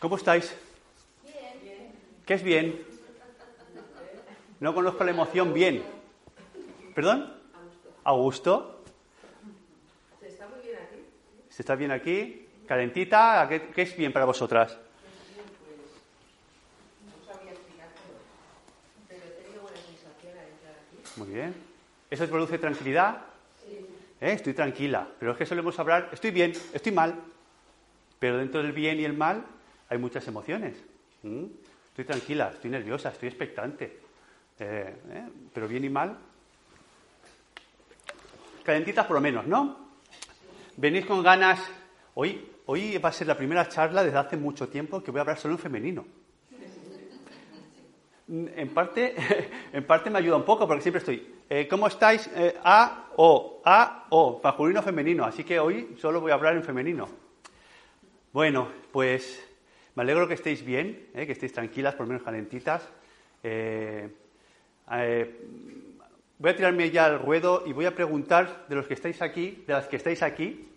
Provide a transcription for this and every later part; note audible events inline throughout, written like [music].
¿Cómo estáis? Bien. ¿Qué es bien? No conozco la emoción bien. ¿Perdón? A gusto. ¿Se está muy bien aquí? ¿Se está bien aquí? ¿Calentita? ¿Qué, qué es bien para vosotras? Muy bien. ¿Eso produce tranquilidad? ¿Eh? Estoy tranquila. Pero es que solemos hablar, estoy bien, estoy mal. Pero dentro del bien y el mal hay muchas emociones. ¿Mm? Estoy tranquila, estoy nerviosa, estoy expectante. Eh, ¿eh? Pero bien y mal. Calentitas por lo menos, ¿no? Venís con ganas. Hoy, hoy va a ser la primera charla desde hace mucho tiempo que voy a hablar solo en femenino. En parte, [laughs] en parte me ayuda un poco porque siempre estoy. eh, ¿Cómo estáis? A, O, A, O, masculino, femenino. Así que hoy solo voy a hablar en femenino. Bueno, pues me alegro que estéis bien, eh, que estéis tranquilas, por lo menos calentitas. Eh, eh, voy a tirarme ya al ruedo y voy a preguntar de los que estáis aquí, de las que estáis aquí,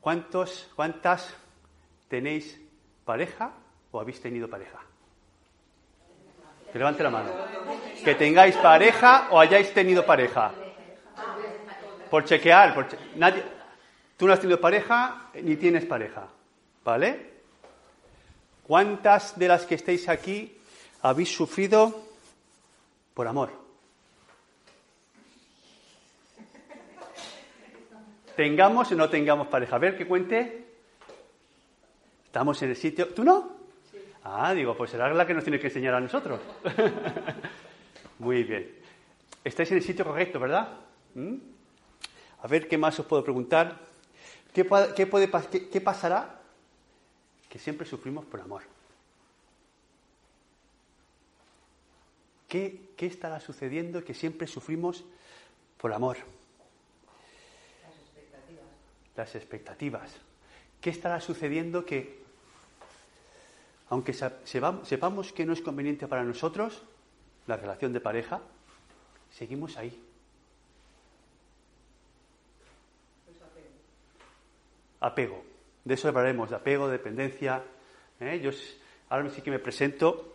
¿cuántos, cuántas tenéis pareja o habéis tenido pareja? Que levante la mano. Que tengáis pareja o hayáis tenido pareja. Por chequear. Nadie, tú no has tenido pareja ni tienes pareja. ¿Vale? ¿Cuántas de las que estáis aquí habéis sufrido por amor? Tengamos o no tengamos pareja. A ver, que cuente. Estamos en el sitio. ¿Tú no? Ah, digo, pues será la que nos tiene que enseñar a nosotros. [laughs] Muy bien. Estáis en el sitio correcto, ¿verdad? ¿Mm? A ver, ¿qué más os puedo preguntar? ¿Qué, puede, qué- qué pasará? Que siempre sufrimos por amor. ¿Qué, qué estará sucediendo que siempre sufrimos por amor? Las expectativas. ¿Qué estará sucediendo que, aunque sepamos que no es conveniente para nosotros, la relación de pareja, seguimos ahí? Apego. De eso hablaremos, de apego, dependencia. ¿eh? Yo ahora sí que me presento,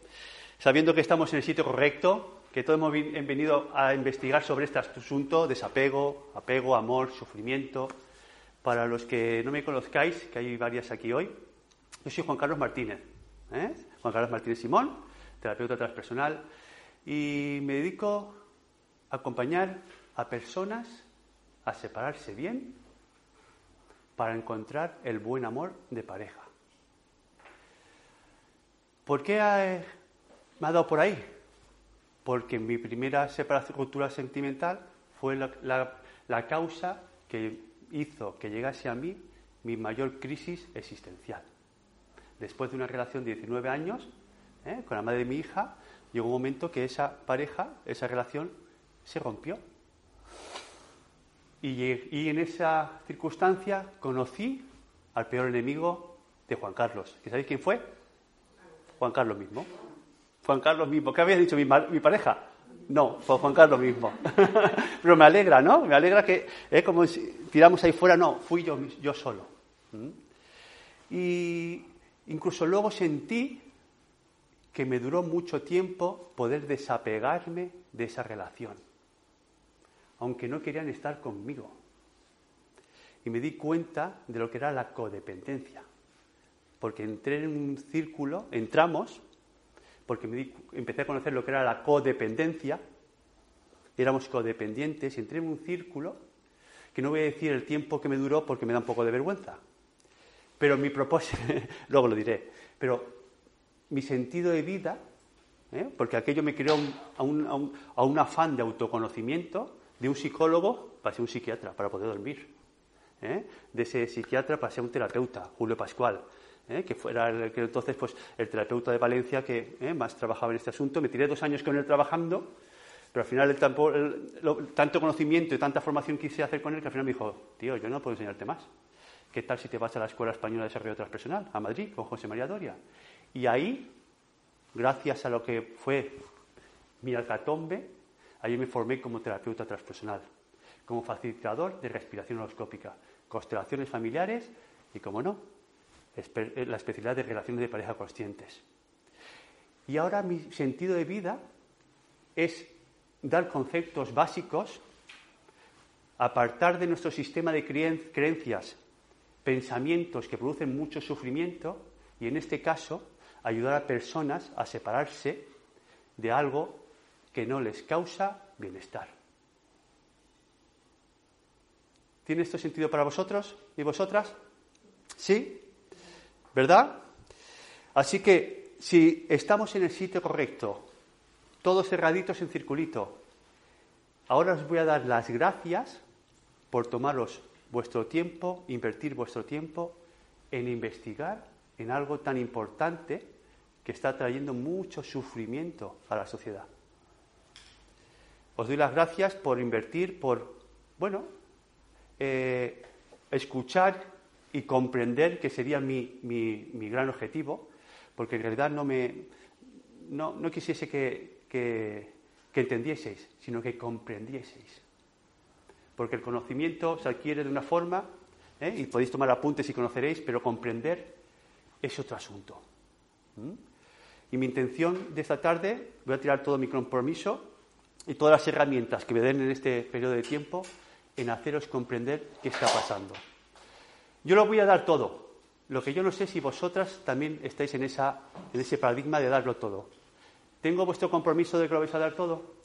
sabiendo que estamos en el sitio correcto, que todos hemos venido a investigar sobre este asunto, desapego, apego, amor, sufrimiento. Para los que no me conozcáis, que hay varias aquí hoy, yo soy Juan Carlos Martínez, ¿eh? Juan Carlos Martínez Simón, terapeuta transpersonal, y me dedico a acompañar a personas a separarse bien para encontrar el buen amor de pareja. ¿Por qué eh, me ha dado por ahí? Porque mi primera separación, ruptura sentimental fue la, la- la causa que hizo que llegase a mí mi mayor crisis existencial. Después de una relación de 19 años ¿eh? con la madre de mi hija, llegó un momento que esa pareja, esa relación, se rompió. Y, en esa circunstancia conocí al peor enemigo de Juan Carlos. ¿Y sabéis quién fue? Juan Carlos mismo. Juan Carlos mismo. ¿Qué había dicho mi, pareja? No, fue Juan Carlos mismo. [laughs] Pero me alegra, ¿no? Me alegra que, es como si tiramos ahí fuera, no, fui yo, yo solo. ¿Mm? Y incluso luego sentí que me duró mucho tiempo poder desapegarme de esa relación, aunque no querían estar conmigo. Y me di cuenta de lo que era la codependencia, porque entré en un círculo, entramos, porque empecé a conocer lo que era la codependencia, éramos codependientes, entré en un círculo que no voy a decir el tiempo que me duró porque me da un poco de vergüenza. Pero mi propósito, [laughs] luego lo diré, pero mi sentido de vida ¿eh? porque aquello me creó a, un, afán de autoconocimiento de un psicólogo para ser un psiquiatra, para poder dormir. ¿eh? De ese psiquiatra para ser un terapeuta, Julio Pascual. ¿eh? que fuera el, que entonces pues, el terapeuta de Valencia que más trabajaba en este asunto. Me tiré dos años con él trabajando, pero al final el, tanto conocimiento y tanta formación quise hacer con él que al final me dijo, tío, yo no puedo enseñarte más. ¿Qué tal si te vas a la Escuela Española de Desarrollo Transpersonal, a Madrid, con José María Doria? Y ahí gracias a lo que fue mi alcatombe, allí me formé como terapeuta transpersonal, como facilitador de respiración holoscópica, constelaciones familiares y, como no, eh, la especialidad de relaciones de pareja conscientes. Y ahora mi sentido de vida es dar conceptos básicos, apartar de nuestro sistema de creencias pensamientos que producen mucho sufrimiento y en este caso ayudar a personas a separarse de algo que no les causa bienestar. ¿Tiene esto sentido para vosotros y vosotras? ¿Sí? ¿Verdad? Así que si estamos en el sitio correcto, todos cerraditos en circulito, ahora os voy a dar las gracias por tomaros vuestro tiempo, invertir vuestro tiempo en investigar en algo tan importante que está trayendo mucho sufrimiento a la sociedad. Os doy las gracias por invertir, por, bueno, eh, escuchar y comprender que sería mi, mi, gran objetivo, porque en realidad no me no, no quisiese que, que, entendieseis, sino que comprendieseis. Porque el conocimiento se adquiere de una forma, ¿eh? y podéis tomar apuntes y conoceréis, pero comprender es otro asunto. Y mi intención de esta tarde, voy a tirar todo mi compromiso y todas las herramientas que me den en este periodo de tiempo en haceros comprender qué está pasando. Yo lo voy a dar todo. Lo que yo no sé si vosotras también estáis en, esa, en ese paradigma de darlo todo. ¿Tengo vuestro compromiso de que lo vais a dar todo?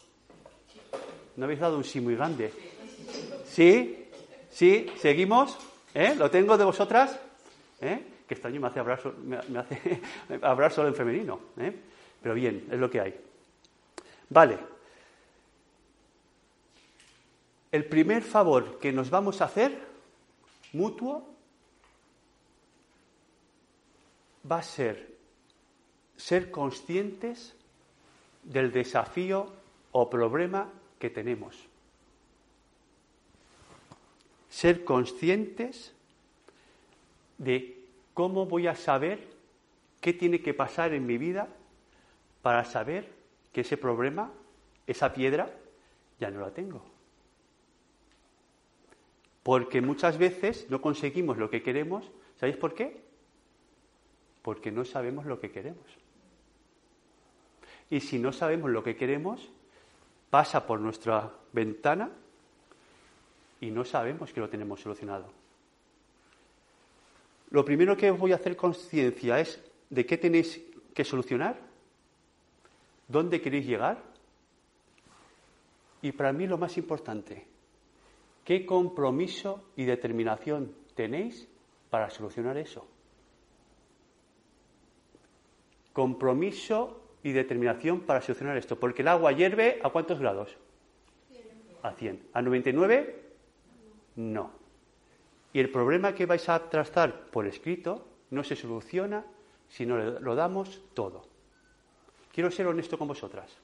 ¿No habéis dado un sí muy grande? ¿Sí? ¿Sí? ¿Seguimos? ¿Eh? ¿Lo tengo de vosotras? ¿Eh? que hablar, me, hace [laughs] hablar solo en femenino. ¿eh? Pero bien, es lo que hay. Vale. El primer favor que nos vamos a hacer, mutuo, va a ser ser conscientes del desafío o problema que tenemos. Ser conscientes de ¿Cómo voy a saber qué tiene que pasar en mi vida para saber que ese problema, esa piedra, ya no la tengo? Porque muchas veces no conseguimos lo que queremos. ¿Sabéis por qué? Porque no sabemos lo que queremos. Y si no sabemos lo que queremos, pasa por nuestra ventana y no sabemos que lo tenemos solucionado. Lo primero que os voy a hacer conciencia es de qué tenéis que solucionar, dónde queréis llegar y para mí lo más importante, qué compromiso y determinación tenéis para solucionar eso. Compromiso y determinación para solucionar esto, porque el agua hierve a cuántos grados? A 100. ¿A 99? No. Y el problema que vais a trazar por escrito no se soluciona si no lo damos todo. Quiero ser honesto con vosotras.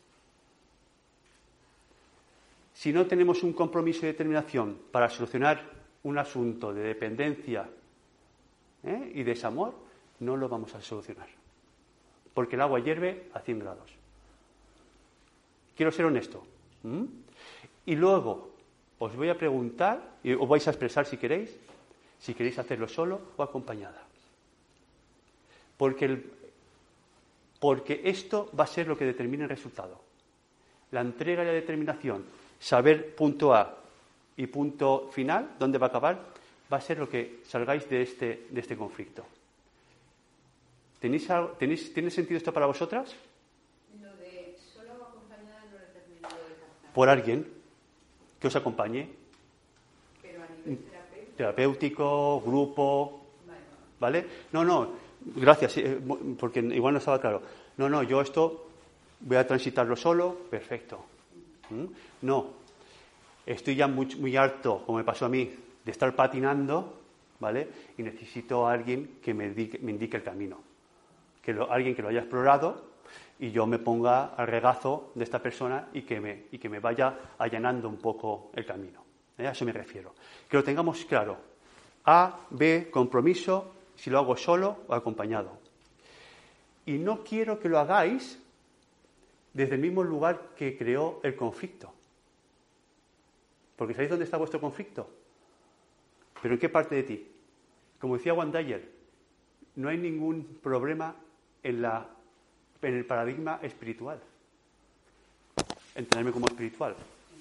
Si no tenemos un compromiso y determinación para solucionar un asunto de dependencia ¿eh? y desamor, no lo vamos a solucionar. Porque el agua hierve a 100 grados. Quiero ser honesto. Y luego os voy a preguntar, y os vais a expresar si queréis, si queréis hacerlo solo o acompañada. Porque, porque esto va a ser lo que determina el resultado. La entrega y la determinación, saber punto A y punto final, dónde va a acabar, va a ser lo que salgáis de este, de este conflicto. ¿Tenéis, tenéis, ¿Tiene sentido esto para vosotras? Lo de solo acompañada no lo termino de Por alguien que os acompañe. Pero a nivel terapéutico, grupo, ¿vale? No, no, gracias, eh, porque igual no estaba claro. No, no, yo esto voy a transitarlo solo, perfecto. ¿Mm? No, estoy ya muy, muy harto, como me pasó a mí, de estar patinando, ¿vale? Y necesito a alguien que me, indique, el camino. Que alguien que lo haya explorado y yo me ponga al regazo de esta persona y que me, y que me vaya allanando un poco el camino. ¿Eh? A eso me refiero. Que lo tengamos claro. A, B, compromiso, si lo hago solo o acompañado. Y no quiero que lo hagáis desde el mismo lugar que creó el conflicto. Porque ¿sabéis dónde está vuestro conflicto? ¿Pero en qué parte de ti? Como decía Juan Dyer, no hay ningún problema en, la, en el paradigma espiritual. Entenderme como espiritual.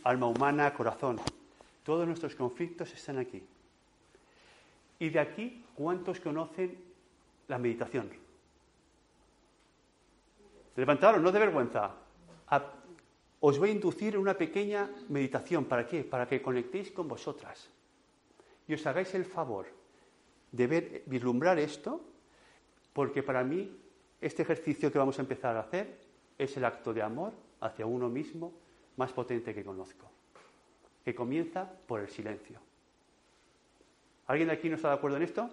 Alma humana, corazón. Todos nuestros conflictos están aquí. Y de aquí, ¿cuántos conocen la meditación? Levantaros, no de vergüenza. Os voy a inducir en una pequeña meditación. ¿Para qué? Para que conectéis con vosotras. Y os hagáis el favor de ver, vislumbrar esto, porque para mí este ejercicio que vamos a empezar a hacer es el acto de amor hacia uno mismo más potente que conozco, que comienza por el silencio. ¿Alguien de aquí no está de acuerdo en esto?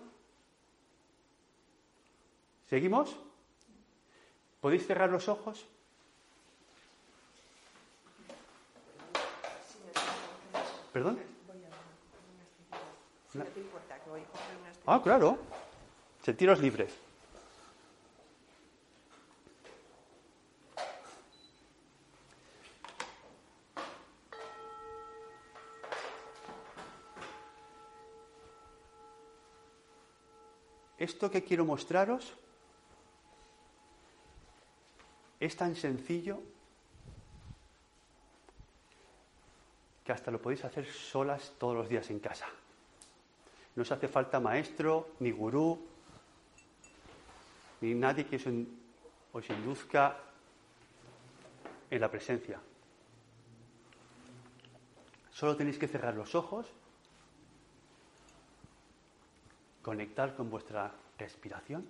¿Seguimos? ¿Podéis cerrar los ojos? ¿Perdón? Ah, claro. Sentiros libres. Esto que quiero mostraros es tan sencillo que hasta lo podéis hacer solas todos los días en casa. No os hace falta maestro, ni gurú, ni nadie que os induzca en la presencia. Solo tenéis que cerrar los ojos, conectar con vuestra respiración.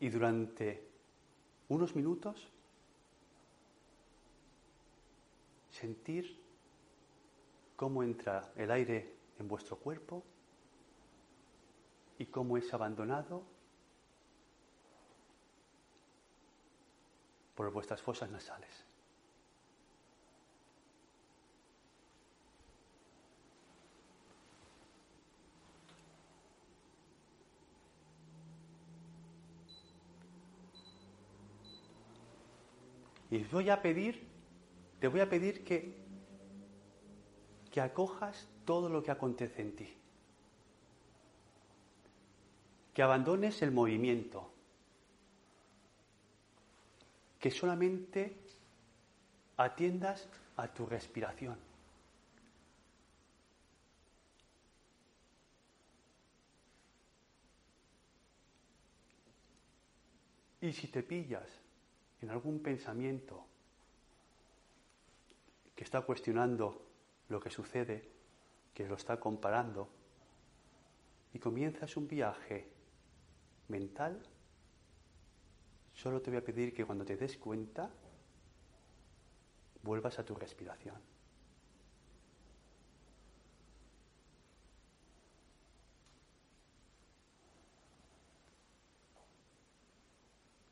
Y durante unos minutos sentir cómo entra el aire en vuestro cuerpo y cómo es abandonado por vuestras fosas nasales. Y voy a pedir te voy a pedir que, que acojas todo lo que acontece en ti. Que abandones el movimiento. Que solamente atiendas a tu respiración. Y si te pillas en algún pensamiento que está cuestionando lo que sucede, que lo está comparando, y comienzas un viaje mental, solo te voy a pedir que cuando te des cuenta, vuelvas a tu respiración.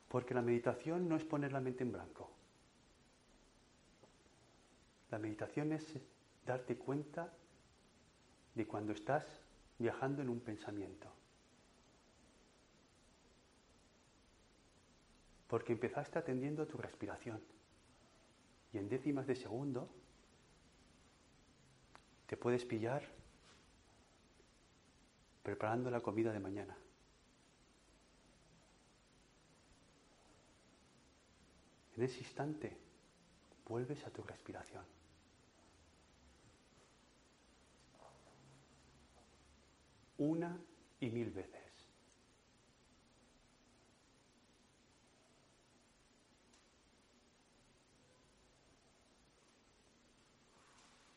Porque la meditación no es poner la mente en blanco. La meditación es darte cuenta de cuando estás viajando en un pensamiento. Porque empezaste atendiendo tu respiración. Y en décimas de segundo te puedes pillar preparando la comida de mañana. En ese instante vuelves a tu respiración. una y mil veces.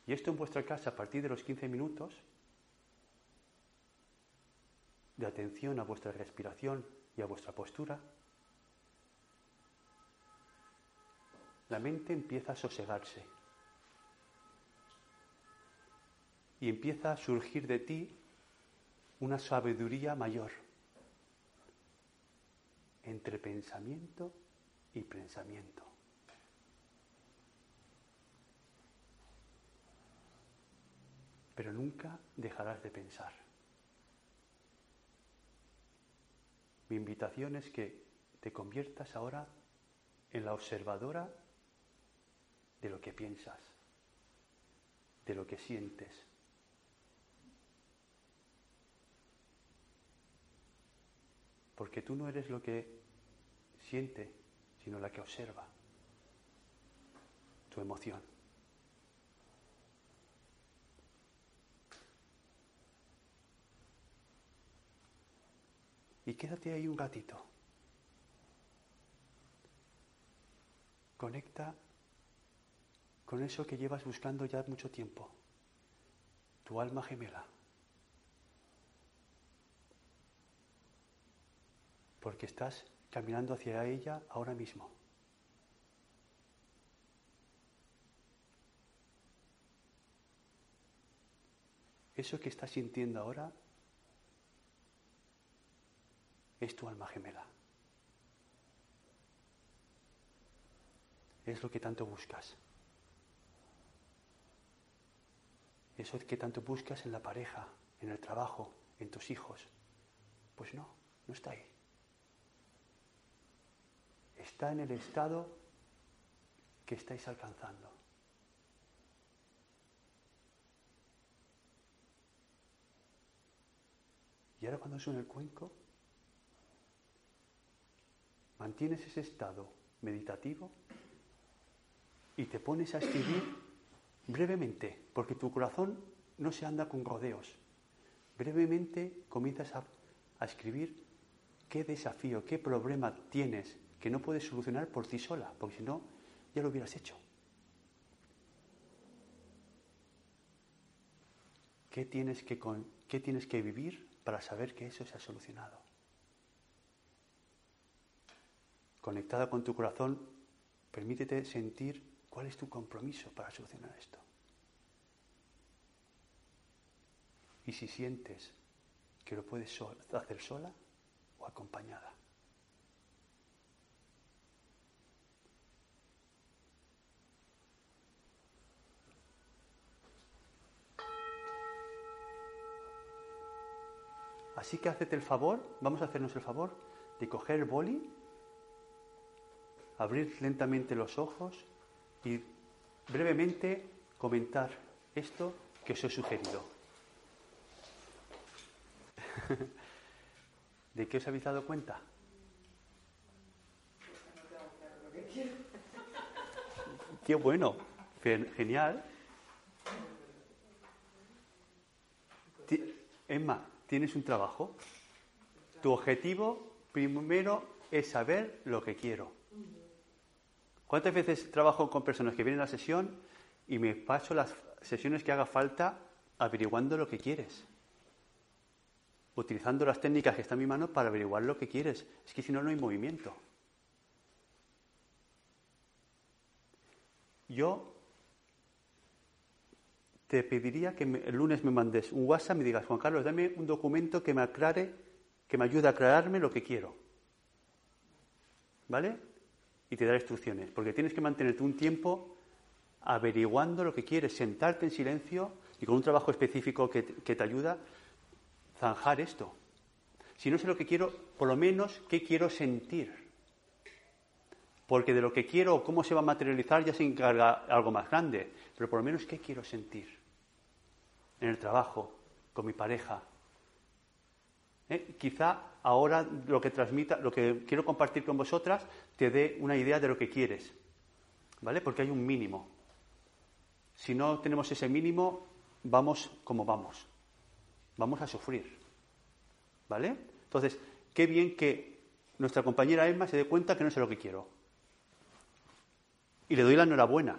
Y esto en vuestra casa a partir de los 15 minutos de atención a vuestra respiración y a vuestra postura, la mente empieza a sosegarse y empieza a surgir de ti una sabiduría mayor entre pensamiento y pensamiento. Pero nunca dejarás de pensar. Mi invitación es que te conviertas ahora en la observadora de lo que piensas, de lo que sientes. Porque tú no eres lo que siente, sino la que observa tu emoción. Y quédate ahí un ratito. Conecta con eso que llevas buscando ya mucho tiempo, tu alma gemela. Porque estás caminando hacia ella ahora mismo. Eso que estás sintiendo ahora es tu alma gemela. Es lo que tanto buscas. Eso que tanto buscas en la pareja, en el trabajo, en tus hijos. Pues no, no está ahí. Está en el estado que estáis alcanzando. Y ahora cuando suena el cuenco, mantienes ese estado meditativo y te pones a escribir brevemente, porque tu corazón no se anda con rodeos. Brevemente comienzas a, escribir qué desafío, qué problema tienes que no puedes solucionar por ti sola, porque si no, ya lo hubieras hecho. ¿Qué tienes que, qué tienes que vivir para saber que eso se ha solucionado? Conectada con tu corazón, permítete sentir cuál es tu compromiso para solucionar esto. y si sientes que lo puedes hacer sola o acompañada. Así que hacete el favor, vamos a hacernos el favor de coger el boli, abrir lentamente los ojos y brevemente comentar esto que os he sugerido. [laughs] ¿De qué os habéis dado cuenta? Qué bueno, genial. Emma, tienes un trabajo. Tu objetivo primero es saber lo que quiero. ¿Cuántas veces trabajo con personas que vienen a la sesión y me paso las sesiones que haga falta averiguando lo que quieres? utilizando las técnicas que están en mi mano para averiguar lo que quieres. Es que si no, no hay movimiento. Yo te pediría que el lunes me mandes un WhatsApp y me digas, Juan Carlos, dame un documento que me aclare, que me ayude a aclararme lo que quiero. ¿Vale? Y te daré instrucciones, porque tienes que mantenerte un tiempo averiguando lo que quieres, sentarte en silencio y con un trabajo específico que te ayuda zanjar esto. Si no sé lo que quiero, por lo menos qué quiero sentir. Porque de lo que quiero o cómo se va a materializar ya se encarga algo más grande. Pero por lo menos qué quiero sentir. En el trabajo, con mi pareja. ¿Eh? Quizá ahora lo que transmita, lo que quiero compartir con vosotras, te dé una idea de lo que quieres. ¿Vale? Porque hay un mínimo. Si no tenemos ese mínimo, vamos como vamos vamos a sufrir. ¿Vale? Entonces, qué bien que nuestra compañera Emma se dé cuenta que no sé lo que quiero. Y le doy la enhorabuena.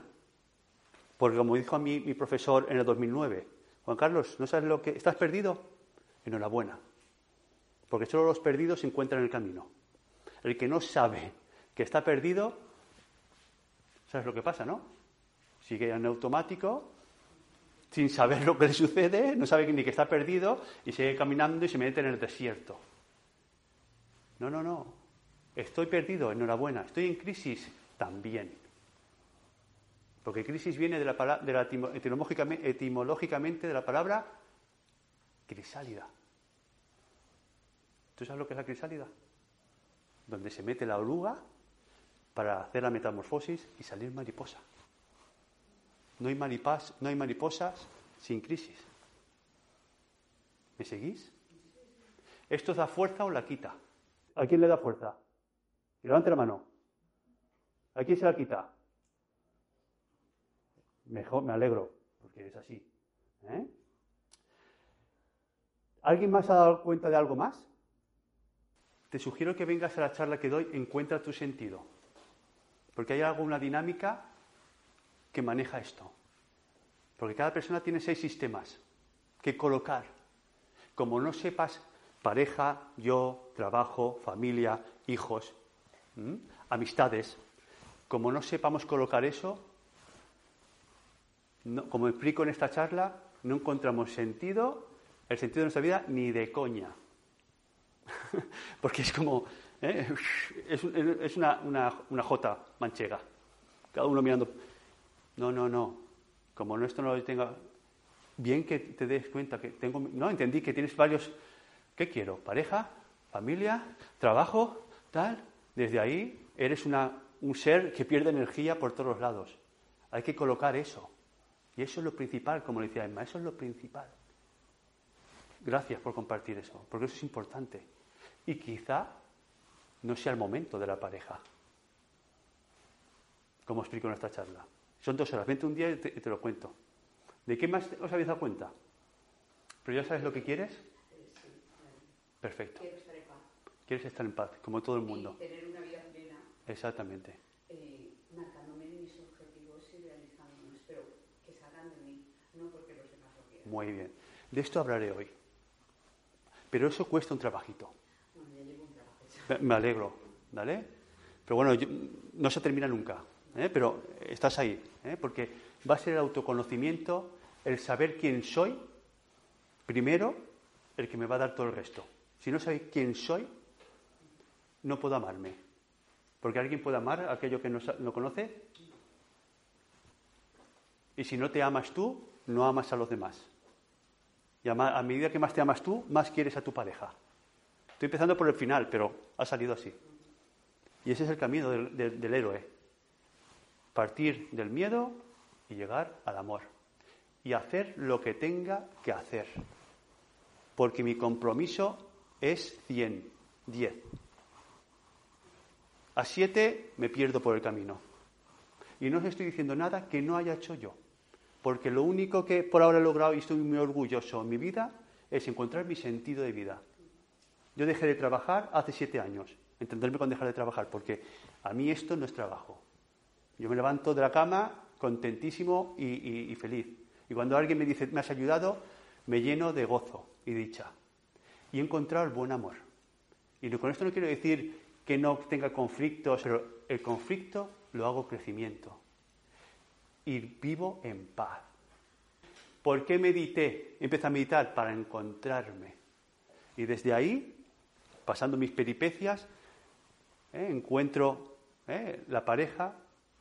Porque como dijo a mí mi profesor en el 2009, Juan Carlos, ¿no sabes lo que... ¿Estás perdido? Enhorabuena. Porque solo los perdidos se encuentran en el camino. El que no sabe que está perdido, ¿sabes lo que pasa, no? Sigue en automático, sin saber lo que le sucede, no sabe ni que está perdido y sigue caminando y se mete en el desierto. No, no, no. Estoy perdido, enhorabuena. Estoy en crisis, también. Porque crisis viene de la, de etimológicamente de la palabra crisálida. ¿Tú sabes lo que es la crisálida? Donde se mete la oruga para hacer la metamorfosis y salir mariposa. No hay, no hay mariposas sin crisis. ¿Me seguís? ¿Esto da fuerza o la quita? ¿A quién le da fuerza? levante la mano. ¿A quién se la quita? Mejor, me alegro, porque es así. ¿eh? ¿Alguien más ha dado cuenta de algo más? Te sugiero que vengas a la charla que doy, encuentra tu sentido. Porque hay alguna dinámica que maneja esto. Porque cada persona tiene seis sistemas que colocar. Como no sepas pareja, yo, trabajo, familia, hijos, amistades, como no sepamos colocar eso, como explico en esta charla, no encontramos sentido, el sentido de nuestra vida, ni de coña. [laughs] Porque es como, ¿eh? es, una, una, una jota manchega, cada uno mirando. No, no, no. Como no esto no lo tenga. Bien que te des cuenta que tengo. No, entendí que tienes varios. ¿Qué quiero? ¿Pareja? ¿Familia? ¿Trabajo? ¿Tal? Desde ahí eres una, un ser que pierde energía por todos los lados. Hay que colocar eso. Y eso es lo principal, como le decía Emma, eso es lo principal. Gracias por compartir eso, porque eso es importante. Y quizá no sea el momento de la pareja, como explico en esta charla. Son dos horas, vente un día y te, lo cuento. ¿De qué más os habéis dado cuenta? ¿Pero ya sabes lo que quieres? Perfecto. estar en paz. Quieres estar en paz, como todo el mundo. Y tener una vida plena. Exactamente. Eh, marcándome mis objetivos y realizándolos, pero que salgan de mí, no porque los demás lo quieran. Muy bien. De esto hablaré hoy. Pero eso cuesta un trabajito. Me alegro, ¿vale? Pero bueno, no se termina nunca, ¿eh? pero estás ahí, ¿eh? porque va a ser el autoconocimiento, el saber quién soy, primero, el que me va a dar todo el resto. Si no sabéis quién soy, no puedo amarme. Porque alguien puede amar a aquello que no, no conoce. Y si no te amas tú, no amas a los demás. Y a, medida que más te amas tú, más quieres a tu pareja. Estoy empezando por el final, pero ha salido así. Y ese es el camino del, héroe. Partir del miedo y llegar al amor. Y hacer lo que tenga que hacer. Porque mi compromiso es 100, 10. A 7 me pierdo por el camino. Y no os estoy diciendo nada que no haya hecho yo. Porque lo único que por ahora he logrado y estoy muy orgulloso en mi vida es encontrar mi sentido de vida. Yo dejé de trabajar hace siete años. Entenderme con dejar de trabajar, porque a mí esto no es trabajo. Yo me levanto de la cama contentísimo y, feliz. Y cuando alguien me dice, me has ayudado, me lleno de gozo y dicha. Y he encontrado el buen amor. Y con esto no quiero decir que no tenga conflictos, pero el conflicto lo hago crecimiento y vivo en paz. ¿Por qué medité? Empecé a meditar para encontrarme. Y desde ahí, pasando mis peripecias, eh, encuentro eh, la pareja,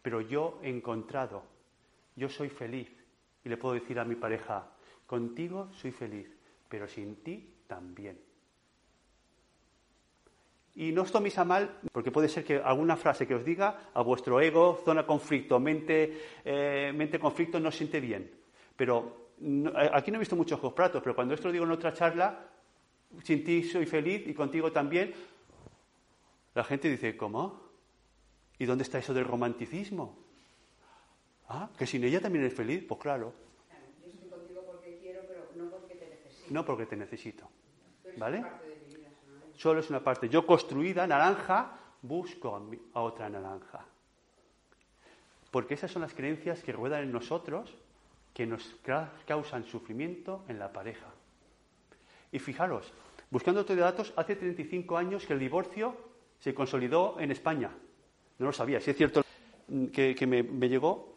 pero yo he encontrado. Yo soy feliz. Y le puedo decir a mi pareja, contigo soy feliz, pero sin ti también. Y no os toméis a mal, porque puede ser que alguna frase que os diga a vuestro ego, zona conflicto, mente, eh, mente conflicto, no siente bien. Pero aquí no he visto muchos ojos pero cuando esto lo digo en otra charla, sin ti soy feliz y contigo también, la gente dice, ¿cómo? ¿Y dónde está eso del romanticismo? Ah, que sin ella también eres feliz, pues claro. Yo estoy contigo porque quiero, pero no porque te necesito. No porque te necesito. ¿Vale? solo es una parte. Yo construida, naranja, busco a otra naranja. Porque esas son las creencias que ruedan en nosotros que nos causan sufrimiento en la pareja. Y fijaros, Buscando otros datos, hace 35 años que el divorcio se consolidó en España. No lo sabía, si es cierto que, me, llegó.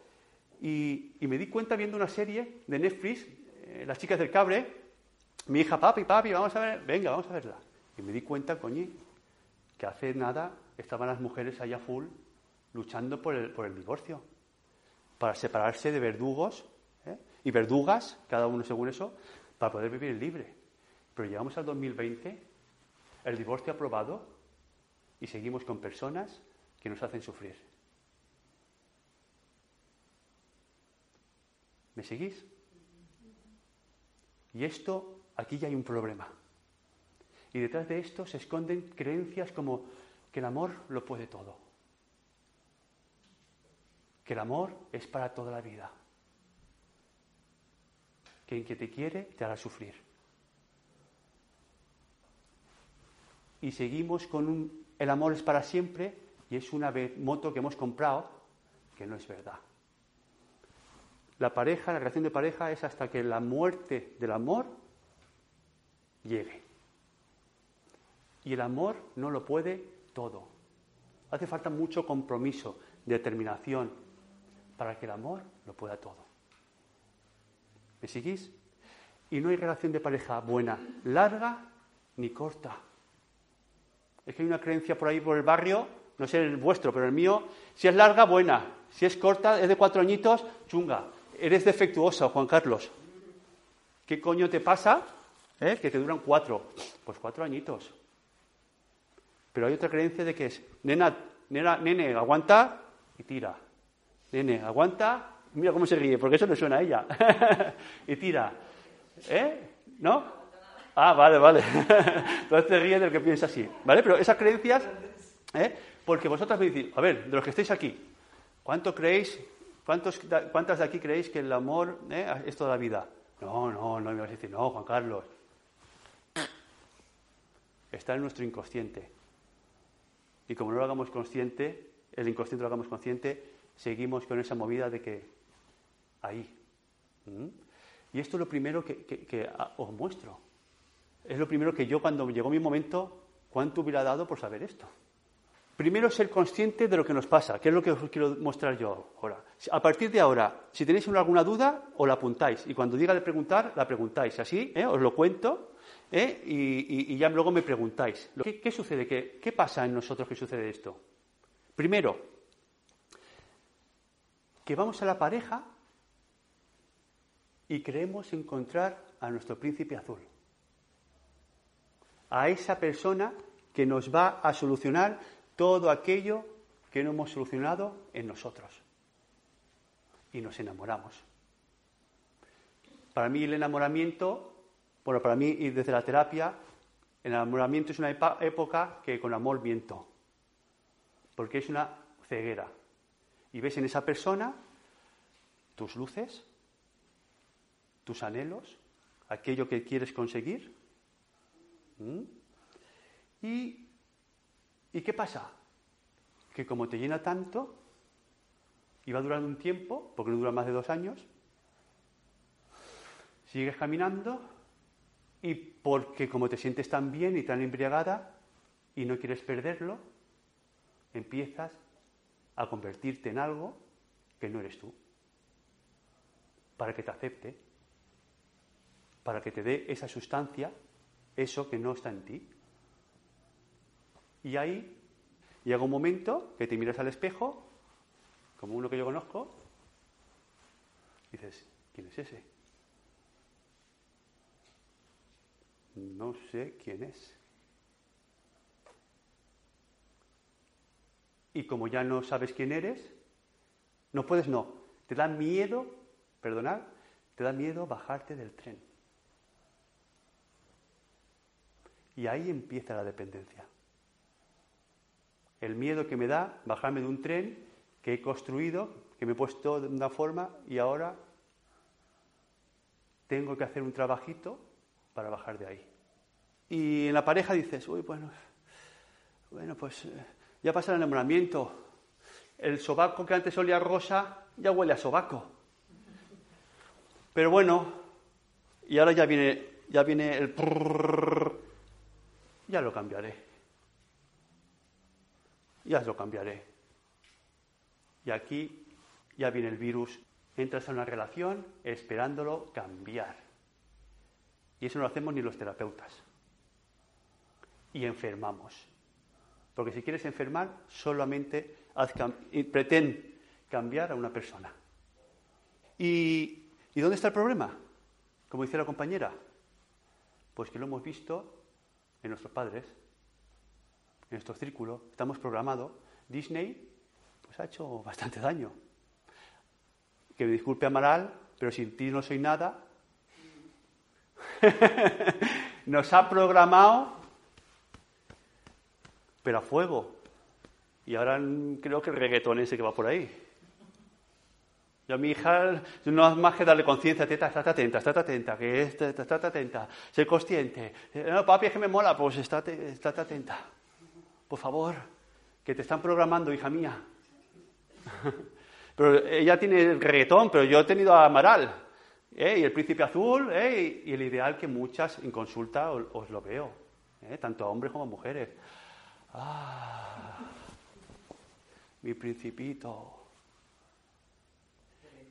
Y, me di cuenta viendo una serie de Netflix, eh, Las chicas del cabre, mi hija, papi, papi, vamos a ver, venga, vamos a verla. Y me di cuenta, coño, que hace nada estaban las mujeres allá full luchando por el, por el divorcio, para separarse de verdugos ¿eh? y verdugas, cada uno según eso, para poder vivir libre. Pero llegamos al 2020, el divorcio aprobado y seguimos con personas que nos hacen sufrir. ¿Me seguís? Y esto, aquí ya hay un problema. Y detrás de esto se esconden creencias como que el amor lo puede todo. Que el amor es para toda la vida. Que el que te quiere te hará sufrir. Y seguimos con un el amor es para siempre y es una moto que hemos comprado que no es verdad. La pareja, la relación de pareja es hasta que la muerte del amor llegue. Y el amor no lo puede todo. Hace falta mucho compromiso, determinación, para que el amor lo pueda todo. ¿Me seguís? Y no hay relación de pareja buena, larga ni corta. Es que hay una creencia por ahí por el barrio, no sé el vuestro, pero el mío, si es larga, buena. Si es corta, es de cuatro añitos, chunga. Eres defectuosa, Juan Carlos. ¿Qué coño te pasa? ¿Eh? Que te duran cuatro. Pues cuatro añitos. Pero hay otra creencia de que es, nena, nena, nene, aguanta y tira. Nene, aguanta, mira cómo se ríe, porque eso le suena a ella. [laughs] y tira. ¿Eh? ¿No? Ah, vale, vale. [laughs] Entonces te ríes del que piensa así. ¿Vale? Pero esas creencias, ¿eh? porque vosotras me decís, a ver, de los que estáis aquí, ¿cuánto creéis, cuántos, cuántas de aquí creéis que el amor ¿eh? es toda la vida? No, no, no me vas a decir, no, Juan Carlos. Está en nuestro inconsciente. Y como no lo hagamos consciente, el inconsciente lo hagamos consciente, seguimos con esa movida de que ahí. Y esto es lo primero que os muestro. Es lo primero que yo, cuando llegó mi momento, ¿cuánto hubiera dado por saber esto? Primero, ser consciente de lo que nos pasa, que es lo que os quiero mostrar yo ahora. A partir de ahora, si tenéis alguna duda, os la apuntáis. Y cuando diga de preguntar, la preguntáis. Así, ¿eh? os lo cuento ¿eh? y, ya luego me preguntáis. ¿Qué, sucede? ¿Qué, ¿Qué pasa en nosotros que sucede esto? Primero, que vamos a la pareja y creemos encontrar a nuestro príncipe azul a esa persona que nos va a solucionar todo aquello que no hemos solucionado en nosotros. Y nos enamoramos. Para mí el enamoramiento, bueno, para mí y desde la terapia, el enamoramiento es una época que con amor miento, porque es una ceguera. Y ves en esa persona tus luces, tus anhelos, aquello que quieres conseguir, ¿Mm? ¿Y, ¿Y qué pasa? Que como te llena tanto, y va durando un tiempo, porque no dura más de dos años, sigues caminando y porque como te sientes tan bien y tan embriagada y no quieres perderlo, empiezas a convertirte en algo que no eres tú, para que te acepte, para que te dé esa sustancia eso que no está en ti. Y ahí llega un momento que te miras al espejo, como uno que yo conozco, y dices, ¿quién es ese? No sé quién es. Y como ya no sabes quién eres, no puedes, no. Te da miedo, perdonad, te da miedo bajarte del tren. Y ahí empieza la dependencia. El miedo que me da bajarme de un tren que he construido, que me he puesto de una forma y ahora tengo que hacer un trabajito para bajar de ahí. Y en la pareja dices, uy, bueno, bueno, pues eh, ya pasa el enamoramiento. El sobaco que antes olía rosa ya huele a sobaco. Pero bueno, y ahora ya viene, ya viene el ya lo cambiaré. Ya lo cambiaré. Y aquí ya viene el virus. Entras a una relación esperándolo cambiar. Y eso no lo hacemos ni los terapeutas. Y enfermamos. Porque si quieres enfermar, solamente pretende cambiar a una persona. ¿Y, ¿Y dónde está el problema? Como dice la compañera. Pues que lo hemos visto en nuestros padres, en nuestro círculo, estamos programados. Disney pues, ha hecho bastante daño. Que me disculpe Amaral, pero sin ti no soy nada. [laughs] Nos ha programado, pero a fuego. Y ahora creo que el reggaetón ese que va por ahí. Yo a mi hija no es más que darle conciencia, teta, estate atenta, estate atenta, que estate atenta, sé consciente. No, papi, es que me mola, pues estate, estate atenta. Por favor, que te están programando, hija mía. [laughs] Pero ella tiene el reggaetón, pero yo he tenido a Amaral, ¿eh? y el príncipe azul, ¿eh? y el ideal que muchas en consulta os, lo veo, ¿eh? tanto a hombres como a mujeres. Ah, mi principito.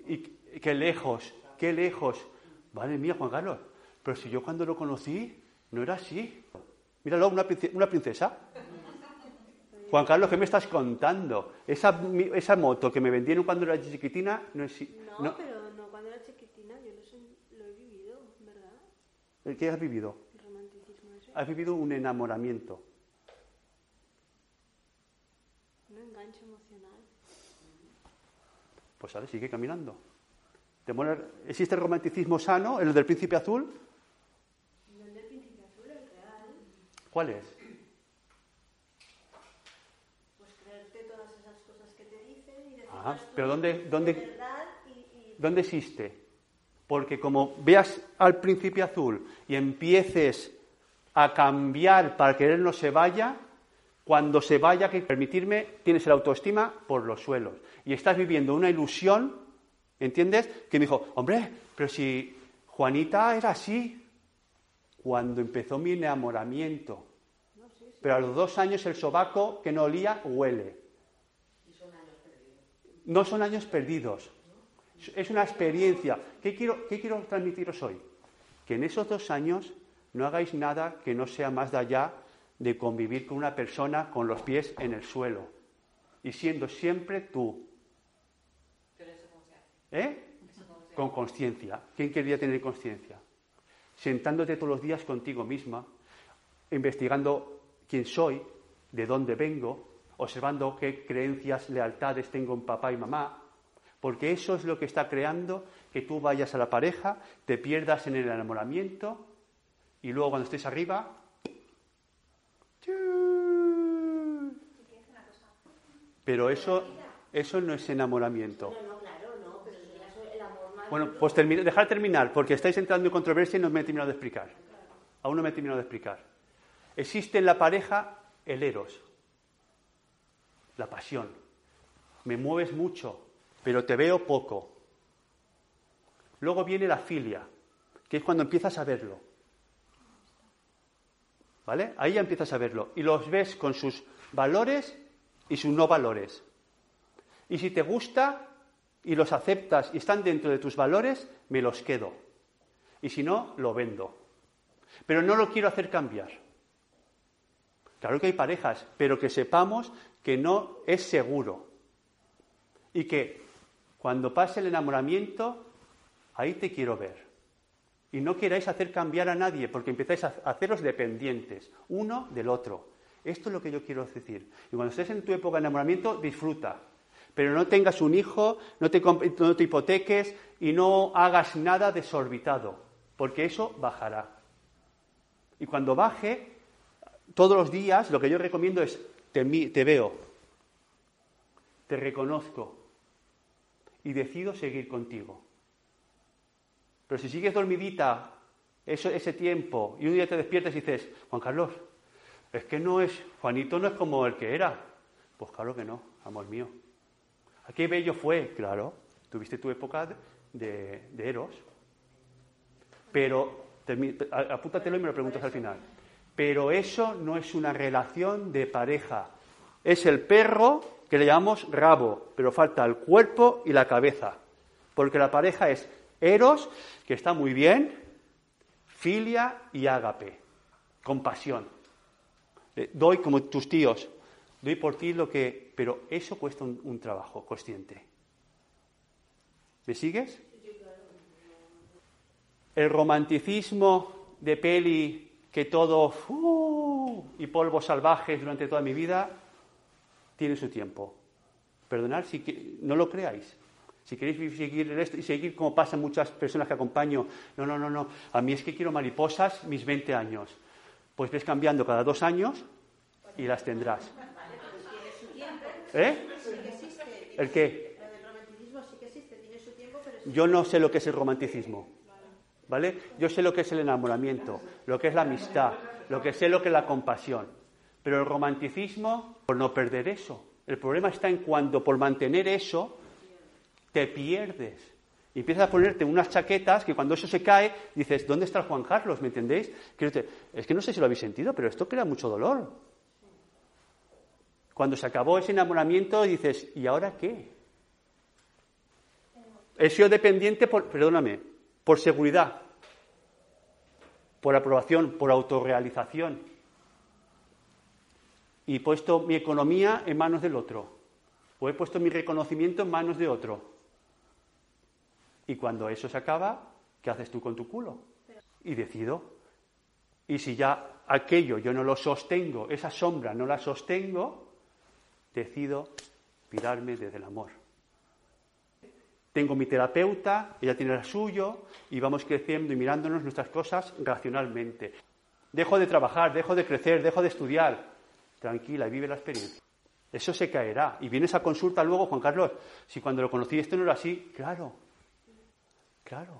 Y qué lejos, qué lejos. Madre mía, Juan Carlos, pero si yo cuando lo conocí no era así. Míralo, una, una princesa. Juan Carlos, ¿qué me estás contando? Esa, esa moto que me vendieron cuando era chiquitina no es... No, no, pero no cuando era chiquitina, yo lo, lo he vivido, ¿verdad? ¿Qué has vivido? El romanticismo ese. Has vivido un enamoramiento. Un enganche emocional. Pues sabes, sigue caminando. ¿Existe el romanticismo sano, el del príncipe azul? El del príncipe azul, el real. ¿Cuál es? Pues creerte todas esas cosas que te dicen y decir Ah, pero ¿dónde, dónde, verdad y, y ¿dónde existe? Porque como veas al príncipe azul y empieces a cambiar para que él no se vaya, cuando se vaya, que permitirme, tienes la autoestima por los suelos. Y estás viviendo una ilusión, ¿entiendes? Que me dijo, hombre, pero si Juanita era así cuando empezó mi enamoramiento. Pero a los dos años el sobaco que no olía huele. No son años perdidos. Es una experiencia. ¿Qué quiero, ¿Qué quiero transmitiros hoy? Que en esos dos años no hagáis nada que no sea más de allá de convivir con una persona con los pies en el suelo y siendo siempre tú. ¿Eh? Con conciencia. ¿Quién quería tener conciencia? Sentándote todos los días contigo misma, investigando quién soy, de dónde vengo, observando qué creencias, lealtades tengo en papá y mamá, porque eso es lo que está creando que tú vayas a la pareja, te pierdas en el enamoramiento y luego cuando estés arriba pero eso, eso no es enamoramiento. Este Bueno, pues dejar terminar, porque estáis entrando en controversia y no me he terminado de explicar. Aún no me he terminado de explicar. Existe en la pareja el eros, la pasión. Me mueves mucho, pero te veo poco. Luego viene la filia, que es cuando empiezas a verlo. ¿Vale? Ahí ya empiezas a verlo. Y los ves con sus valores y sus no valores. Y si te gusta y los aceptas y están dentro de tus valores, me los quedo. Y si no, lo vendo. Pero no lo quiero hacer cambiar. Claro que hay parejas, pero que sepamos que no es seguro. Y que cuando pase el enamoramiento, ahí te quiero ver. Y no queráis hacer cambiar a nadie, porque empezáis a haceros dependientes, uno del otro. Esto es lo que yo quiero decir. Y cuando estés en tu época de enamoramiento, disfruta. Pero no tengas un hijo, no te, no te hipoteques y no hagas nada desorbitado, porque eso bajará. Y cuando baje, todos los días lo que yo recomiendo es, te veo, te reconozco y decido seguir contigo. Pero si sigues dormidita eso, ese tiempo y un día te despiertas y dices, Juan Carlos, es que no es, Juanito no es como el que era. Pues claro que no, amor mío. ¿A qué bello fue? Claro, tuviste tu época de, de Eros. Pero, apúntatelo y me lo preguntas al final. Pero eso no es una relación de pareja. Es el perro que le llamamos rabo, pero falta el cuerpo y la cabeza. Porque la pareja es eros, que está muy bien, filia y ágape, compasión. Eh, Doy como tus tíos, doy por ti lo que... Pero eso cuesta un, trabajo consciente. ¿Me sigues? El romanticismo de peli que todo ¡uh! y polvos salvajes durante toda mi vida tiene su tiempo. Perdonad si que- no lo creáis. Si queréis seguir esto y seguir como pasan muchas personas que acompaño, no, no, no, no. A mí es que quiero mariposas mis 20 años. Pues ves cambiando cada dos años y las tendrás. ¿Eh? ¿El qué? Yo no sé lo que es el romanticismo. ¿Vale? Yo sé lo que es el enamoramiento, lo que es la amistad, lo que sé lo que es la compasión. Pero el romanticismo, por no perder eso. El problema está en cuando por mantener eso te pierdes. Y empiezas a ponerte unas chaquetas que cuando eso se cae dices, ¿dónde está Juan Carlos? ¿Me entendéis? Es que no sé si lo habéis sentido, pero esto crea mucho dolor. Cuando se acabó ese enamoramiento dices, ¿y ahora qué? He sido dependiente, por, perdóname, por seguridad, por aprobación, por autorrealización. Y he puesto mi economía en manos del otro. O he puesto mi reconocimiento en manos de otro. Y cuando eso se acaba, ¿qué haces tú con tu culo? Y decido. Y si ya aquello yo no lo sostengo, esa sombra no la sostengo, decido pirarme desde el amor. Tengo mi terapeuta, ella tiene el suyo, y vamos creciendo y mirándonos nuestras cosas racionalmente. Dejo de trabajar, dejo de crecer, dejo de estudiar. Tranquila, y vive la experiencia. Eso se caerá. Y vienes a consulta luego, Juan Carlos, si cuando lo conocí esto no era así, claro, claro.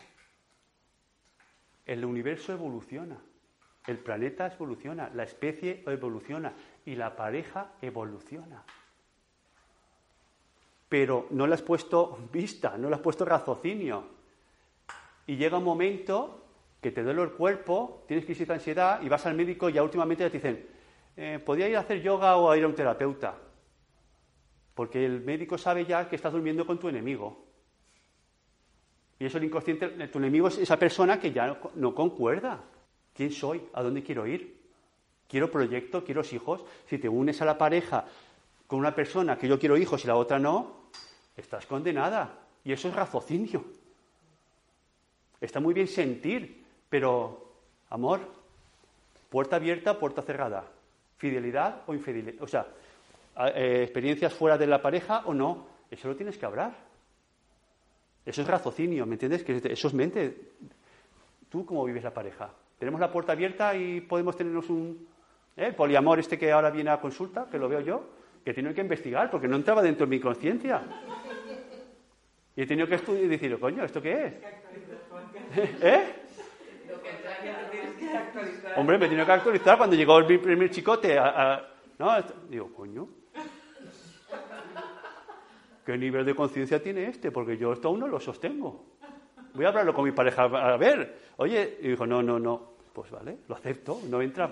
El universo evoluciona, el planeta evoluciona, la especie evoluciona y la pareja evoluciona pero no le has puesto vista, no le has puesto raciocinio. Y llega un momento que te duele el cuerpo, tienes crisis de ansiedad y vas al médico y ya últimamente te dicen, eh, ¿podría ir a hacer yoga o a ir a un terapeuta? Porque el médico sabe ya que estás durmiendo con tu enemigo. Y eso el inconsciente, tu enemigo es esa persona que ya no, no concuerda. ¿Quién soy? ¿A dónde quiero ir? ¿Quiero proyecto? ¿Quiero hijos? Si te unes a la pareja con una persona que yo quiero hijos y la otra no, estás condenada. Y eso es raciocinio. Está muy bien sentir, pero amor, puerta abierta, puerta cerrada. Fidelidad o infidelidad. O sea, eh, experiencias fuera de la pareja o no. Eso lo tienes que hablar. Eso es raciocinio, ¿me entiendes? Que eso es mente. ¿Tú cómo vives la pareja? ¿Tenemos la puerta abierta y podemos tenernos un... ¿eh? El poliamor este que ahora viene a consulta, que lo veo yo, que he tenido que investigar porque no entraba dentro de mi conciencia. Y he tenido que estudiar y decir, coño, ¿esto qué es? [laughs] ¿Eh? Hombre, me he tenido que actualizar cuando llegó el primer chicote. A, a- ¿no? Digo, coño. ¿Qué nivel de conciencia tiene este? Porque yo esto aún no lo sostengo. Voy a hablarlo con mi pareja. A ver, oye, y dijo, no, no, no. Pues vale, lo acepto, no entra.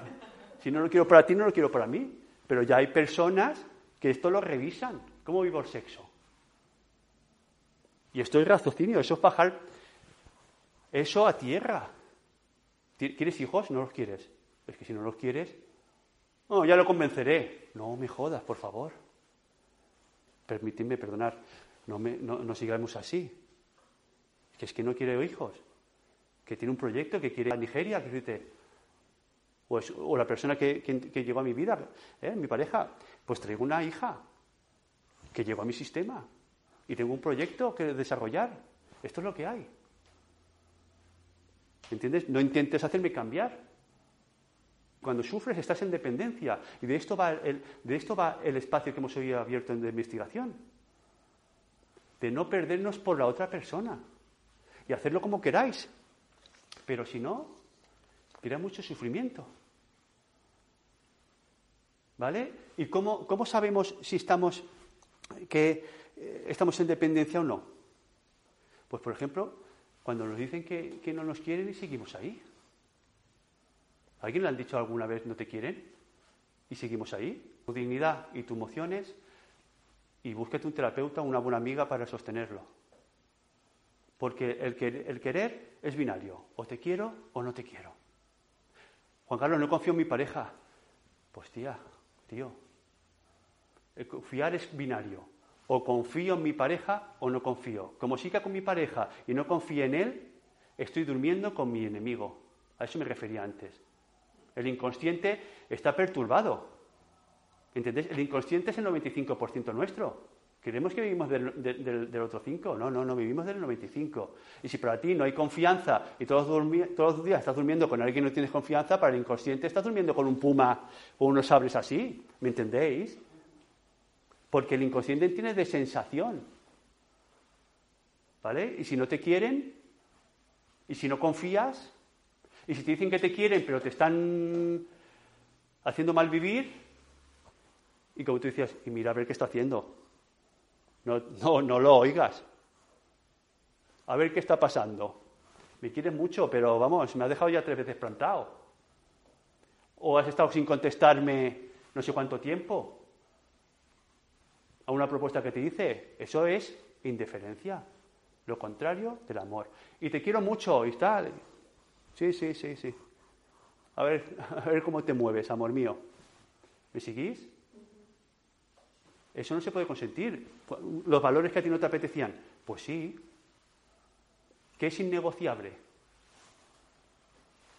Si no lo quiero para ti, no lo quiero para mí. Pero ya hay personas que esto lo revisan. ¿Cómo vivo el sexo? Y esto es raciocinio, eso es bajar eso a tierra. ¿Ti- ¿Quieres hijos? No los quieres. Es que si no los quieres, no, ya lo convenceré. No me jodas, por favor. Permitidme perdonar. No, me, no, no sigamos así. Que es que no quiere hijos. Que tiene un proyecto que quiere a Nigeria, que dice, o, es- o la persona que, que- que llegó a mi vida, ¿eh? mi pareja, pues traigo una hija que llegó a mi sistema y tengo un proyecto que desarrollar. Esto es lo que hay. ¿Entiendes? No intentes hacerme cambiar. Cuando sufres estás en dependencia y de esto va el, de esto va el espacio que hemos hoy abierto en de investigación. De no perdernos por la otra persona y hacerlo como queráis. Pero si no, crea mucho sufrimiento. ¿Vale? ¿Y cómo, cómo sabemos si estamos, que eh, estamos en dependencia o no? Pues, por ejemplo, cuando nos dicen que, que no nos quieren y seguimos ahí. ¿A ¿Alguien le han dicho alguna vez no te quieren? Y seguimos ahí. Tu dignidad y tus emociones y búsquete un terapeuta, una buena amiga para sostenerlo. Porque el, querer es binario. O te quiero o no te quiero. Juan Carlos, no confío en mi pareja. Pues tía, tío. El confiar es binario. O confío en mi pareja o no confío. Como siga con mi pareja y no confío en él, estoy durmiendo con mi enemigo. A eso me refería antes. El inconsciente está perturbado. ¿Entendés? El inconsciente es el 95% nuestro. ¿Creemos que vivimos del, otro 5? No, no, no, vivimos del 95. Y si para ti no hay confianza y todos, todos los días estás durmiendo con alguien que no tienes confianza, para el inconsciente estás durmiendo con un puma o unos sabres así. ¿Me entendéis? Porque el inconsciente tiene de sensación. ¿Vale? Y si no te quieren, y si no confías, y si te dicen que te quieren pero te están haciendo mal vivir, y como tú decías, y mira a ver qué está haciendo. No, no, no lo oigas. A ver qué está pasando. Me quieres mucho, pero vamos, me has dejado ya tres veces plantado. O has estado sin contestarme no sé cuánto tiempo a una propuesta que te hice. Eso es indiferencia. Lo contrario del amor. Y te quiero mucho, y está. Sí, sí, sí, sí. A ver, [laughs] a ver cómo te mueves, amor mío. ¿Me seguís? Eso no se puede consentir. Los valores que a ti no te apetecían. Pues sí. ¿Qué es innegociable?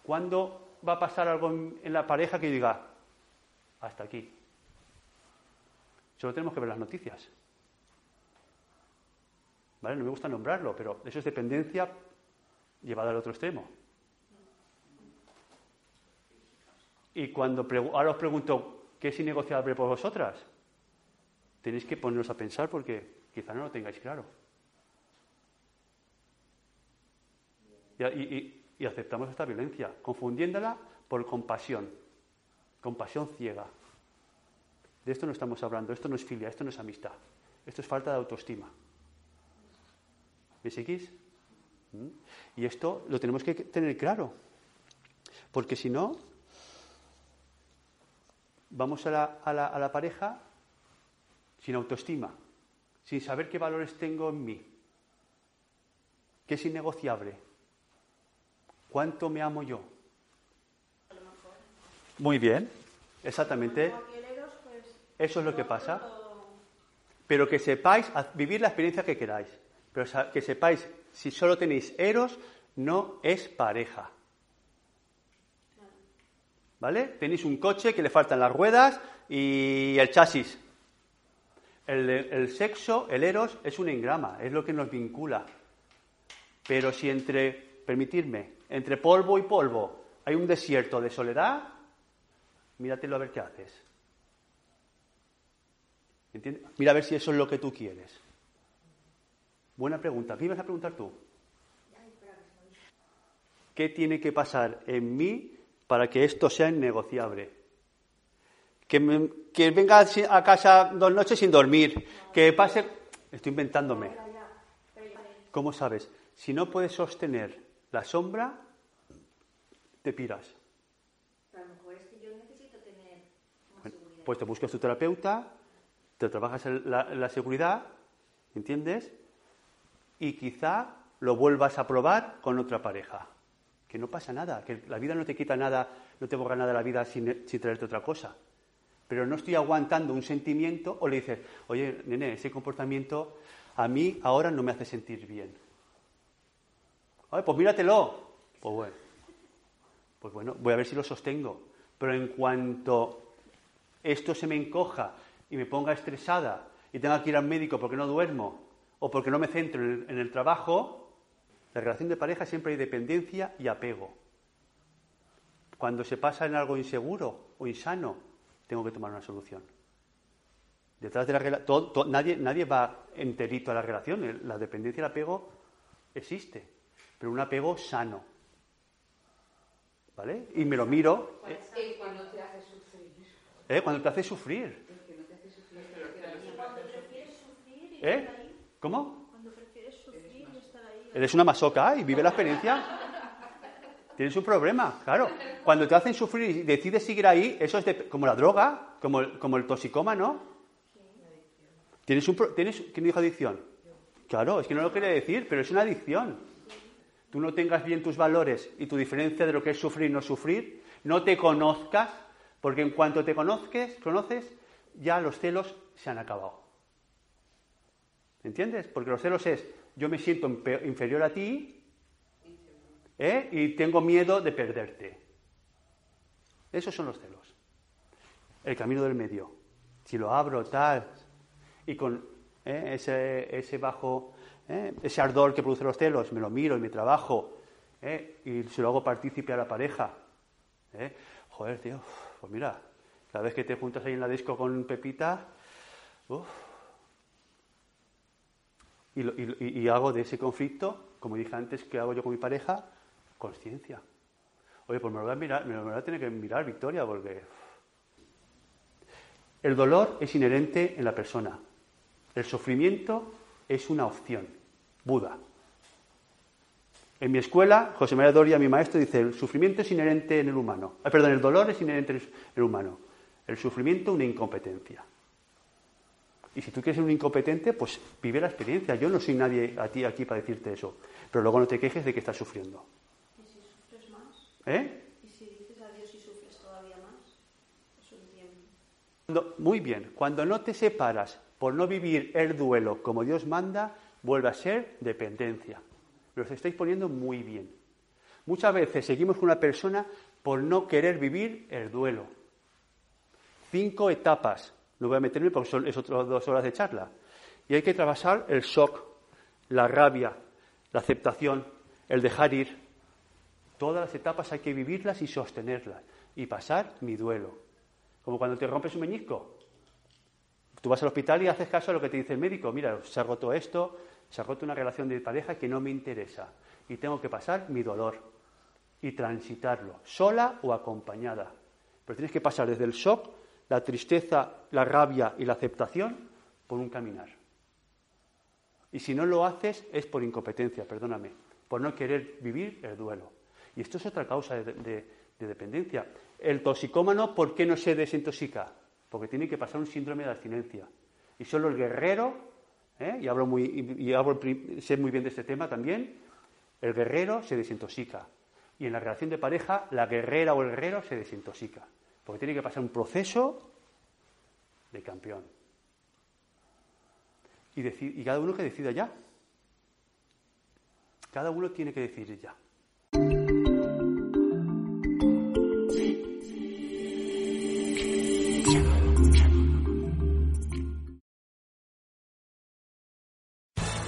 ¿Cuándo va a pasar algo en, la pareja que diga, hasta aquí? Solo tenemos que ver las noticias. ¿Vale? No me gusta nombrarlo, pero eso es dependencia llevada al otro extremo. Y cuando ahora os pregunto, ¿qué es innegociable por vosotras? tenéis que poneros a pensar porque quizá no lo tengáis claro. Y, aceptamos esta violencia, confundiéndola por compasión, compasión ciega. De esto no estamos hablando, esto no es filia, esto no es amistad, esto es falta de autoestima. ¿Me seguís? ¿Mm? Y esto lo tenemos que tener claro, porque si no, vamos a la pareja sin autoestima, sin saber qué valores tengo en mí, qué es innegociable, cuánto me amo yo. Muy bien, exactamente. Eso es lo que pasa. Pero que sepáis, vivir la experiencia que queráis, pero que sepáis, si solo tenéis eros, no es pareja. ¿Vale? Tenéis un coche que le faltan las ruedas y el chasis. El, sexo, el eros, es un engrama, es lo que nos vincula. Pero si entre, permitirme, entre polvo y polvo hay un desierto de soledad, míratelo a ver qué haces. ¿Entiendes? Mira a ver si eso es lo que tú quieres. Buena pregunta. ¿Qué ibas a preguntar tú? ¿Qué tiene que pasar en mí para que esto sea innegociable? que, venga a casa dos noches sin dormir, que pase... Estoy inventándome. ¿Cómo sabes? Si no puedes sostener la sombra, te piras. Pues te buscas tu terapeuta, te trabajas la, la seguridad, ¿entiendes? Y quizá lo vuelvas a probar con otra pareja. Que no pasa nada, que la vida no te quita nada, no te borra nada la vida sin, sin traerte otra cosa pero no estoy aguantando un sentimiento o le dices, oye, nene, ese comportamiento a mí ahora no me hace sentir bien. Oye, pues míratelo. Pues bueno, pues bueno, voy a ver si lo sostengo. Pero en cuanto esto se me encoja y me ponga estresada y tenga que ir al médico porque no duermo o porque no me centro en el trabajo, la relación de pareja siempre hay dependencia y apego. Cuando se pasa en algo inseguro o insano, tengo que tomar una solución. Detrás de la nadie, nadie va enterito a la relación. La dependencia y el apego existe, pero un apego sano. ¿Vale? Y me lo miro. ¿Eh? Cuando te hace sufrir. ¿Eh? Cuando te hace sufrir. ¿Eh? ¿Cómo? Sufrir. Eres una masoca y vive la experiencia. Tienes un problema, claro. Cuando te hacen sufrir y decides seguir ahí, eso es de- como la droga, como el, como el toxicómano. ¿Tienes un tienes, ¿Quién dijo adicción? Claro, es que no lo quería decir, pero es una adicción. Tú no tengas bien tus valores y tu diferencia de lo que es sufrir y no sufrir, no te conozcas, porque en cuanto te conozques, conoces, ya los celos se han acabado. ¿Entiendes? Porque los celos es, yo me siento inferior a ti ¿eh? y tengo miedo de perderte. Esos son los celos. El camino del medio. Si lo abro tal y con ¿eh? ese, ese bajo, ¿eh? ese ardor que produce los celos, me lo miro y me trabajo ¿eh? y se lo hago partícipe a la pareja. Joder, tío, pues mira, cada vez que te juntas ahí en la disco con Pepita, uf, y, y- y hago de ese conflicto, como dije antes, que hago yo con mi pareja, conciencia. Oye, pues me lo voy a mirar, me lo voy a tener que mirar, Victoria, porque el dolor es inherente en la persona. El sufrimiento es una opción. Buda. En mi escuela, José María Doria, mi maestro, dice, el sufrimiento es inherente en el humano. Ah, perdón, el dolor es inherente en el humano. El sufrimiento una incompetencia. Y si tú quieres ser un incompetente, pues vive la experiencia. Yo no soy nadie a ti aquí para decirte eso. Pero luego no te quejes de que estás sufriendo. ¿Y si sufres más? ¿Eh? ¿Y si dices adiós y sufres todavía más? Es un tiempo. Cuando- muy bien. Cuando no te separas por no vivir el duelo como Dios manda, vuelve a ser dependencia. Los estáis poniendo muy bien. Muchas veces seguimos con una persona por no querer vivir el duelo. Cinco etapas. No voy a meterme porque son, es otras dos horas de charla. Y hay que trabajar el shock, la rabia, la aceptación, el dejar ir. Todas las etapas hay que vivirlas y sostenerlas. Y pasar mi duelo. Como cuando te rompes un meñisco. Tú vas al hospital y haces caso a lo que te dice el médico. Mira, se ha roto esto, se ha roto una relación de pareja que no me interesa. Y tengo que pasar mi dolor y transitarlo, sola o acompañada. Pero tienes que pasar desde el shock, la tristeza, la rabia y la aceptación por un caminar. Y si no lo haces es por incompetencia, perdóname, por no querer vivir el duelo. Y esto es otra causa de, de- de dependencia. El toxicómano, ¿por qué no se desintoxica? Porque tiene que pasar un síndrome de abstinencia. Y solo el guerrero, ¿eh? y hablo muy, y, hablo sé muy bien de este tema también, el guerrero se desintoxica. Y en la relación de pareja, la guerrera o el guerrero se desintoxica. Porque tiene que pasar un proceso de campeón. Y, cada uno que decida ya. Cada uno tiene que decidir ya.